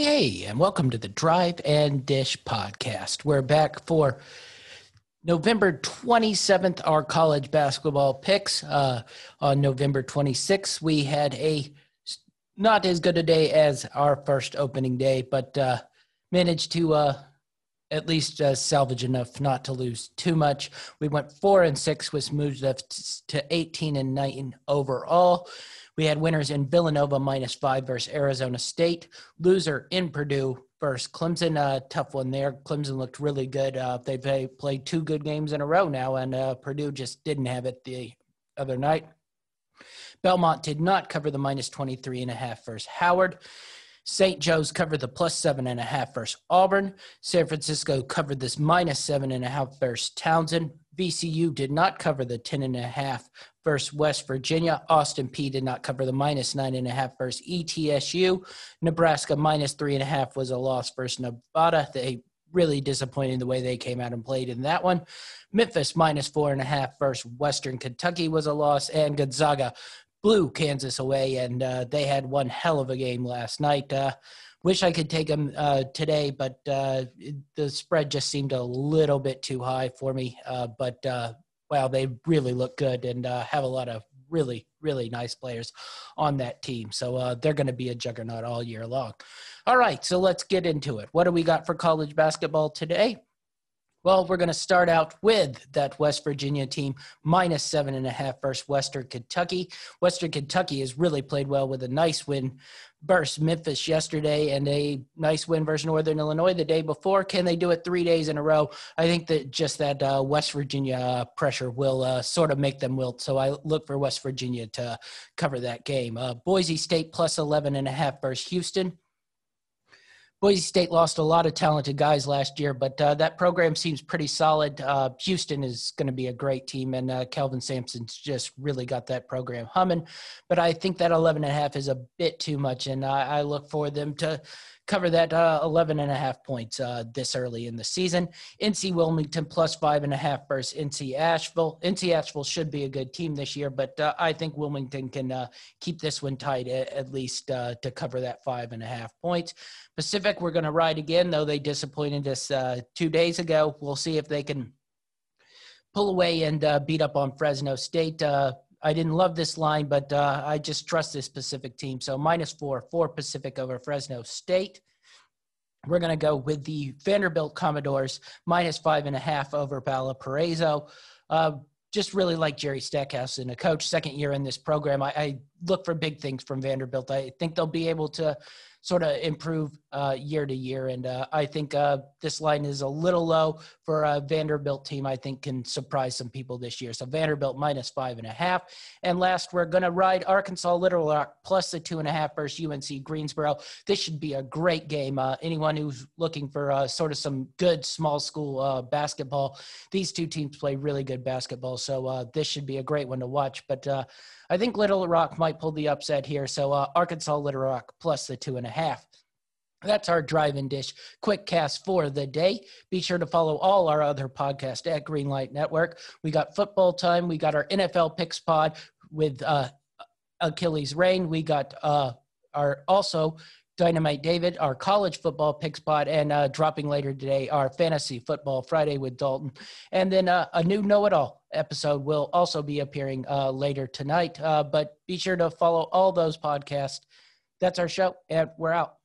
Hey, and welcome to the Drive and Dish podcast. We're back for November 27th, our college basketball picks. Uh, on November 26th, we had a not as good a day as our first opening day, but uh, managed to uh, at least uh, salvage enough not to lose too much. We went four and six, which moved us to 18 and 9 overall. We had winners in Villanova minus five versus Arizona State, loser in Purdue versus Clemson. Uh, tough one there. Clemson looked really good. Uh, they've played two good games in a row now, and uh, Purdue just didn't have it the other night. Belmont did not cover the minus 23 and a half versus Howard. St. Joe's covered the plus seven and a half versus Auburn. San Francisco covered this minus seven and a half versus Towson. VCU did not cover the 10 and a half versus West Virginia. Austin Peay did not cover the minus nine and a half versus ETSU. Nebraska minus three and a half was a loss versus Nevada. They really disappointed the way they came out and played in that one. Memphis minus four and a half versus Western Kentucky was a loss, and Gonzaga blew Kansas away, and uh, they had one hell of a game last night. Uh, wish I could take them uh, today, but uh, the spread just seemed a little bit too high for me. Uh, but uh, wow, they really look good and uh, have a lot of really, really nice players on that team. So uh, they're going to be a juggernaut all year long. All right, so let's get into it. What do we got for college basketball today? Well, we're going to start out with that West Virginia team minus seven and a half versus Western Kentucky. Western Kentucky has really played well with a nice win versus Memphis yesterday and a nice win versus Northern Illinois the day before. Can they do it three days in a row? I think that just that uh, West Virginia uh, pressure will uh, sort of make them wilt. So I look for West Virginia to cover that game. Uh, Boise State plus 11 and a half versus Houston. Boise State lost a lot of talented guys last year, but uh, that program seems pretty solid. Uh, Houston is going to be a great team, and uh, Kelvin Sampson's just really got that program humming. But I think that 11 and a half is a bit too much, and I, I look for them to cover that uh, 11 and a half points uh, this early in the season. NC Wilmington plus five and a half versus NC Asheville. NC Asheville should be a good team this year, but uh, I think Wilmington can uh, keep this one tight at, at least uh, to cover that five and a half points. Pacific, we're going to ride again, though they disappointed us uh, two days ago. We'll see if they can pull away and beat up on Fresno State. Uh, I didn't love this line, but uh, I just trust this Pacific team. So minus four, four Pacific over Fresno State. We're going to go with the Vanderbilt Commodores minus five and a half over Valparaiso. Uh, just really like Jerry Stackhouse and a coach, second year in this program. I, I look for big things from Vanderbilt. I think they'll be able to sort of improve uh, year to year. And uh, I think uh, this line is a little low for a Vanderbilt team. I think can surprise some people this year. So Vanderbilt minus five and a half. And last, we're going to ride Arkansas Little Rock plus the two and a half versus UNC Greensboro. This should be a great game. Uh, anyone who's looking for uh, sort of some good small school uh, basketball, these two teams play really good basketball. So this should be a great one to watch. But I think Little Rock might pull the upset here. So uh, Arkansas Little Rock plus the two and a half. That's our drive and dish quick cast for the day. Be sure to follow all our other podcasts at Greenlight Network. We got football time. We got our NFL picks pod with uh, Achilles Rain. We got uh, our also Dynamite David, our college football pick spot, and uh, dropping later today, our fantasy football Friday with Dalton. And then uh, a new Know It All episode will also be appearing uh, later tonight. Uh, but be sure to follow all those podcasts. That's our show, and we're out.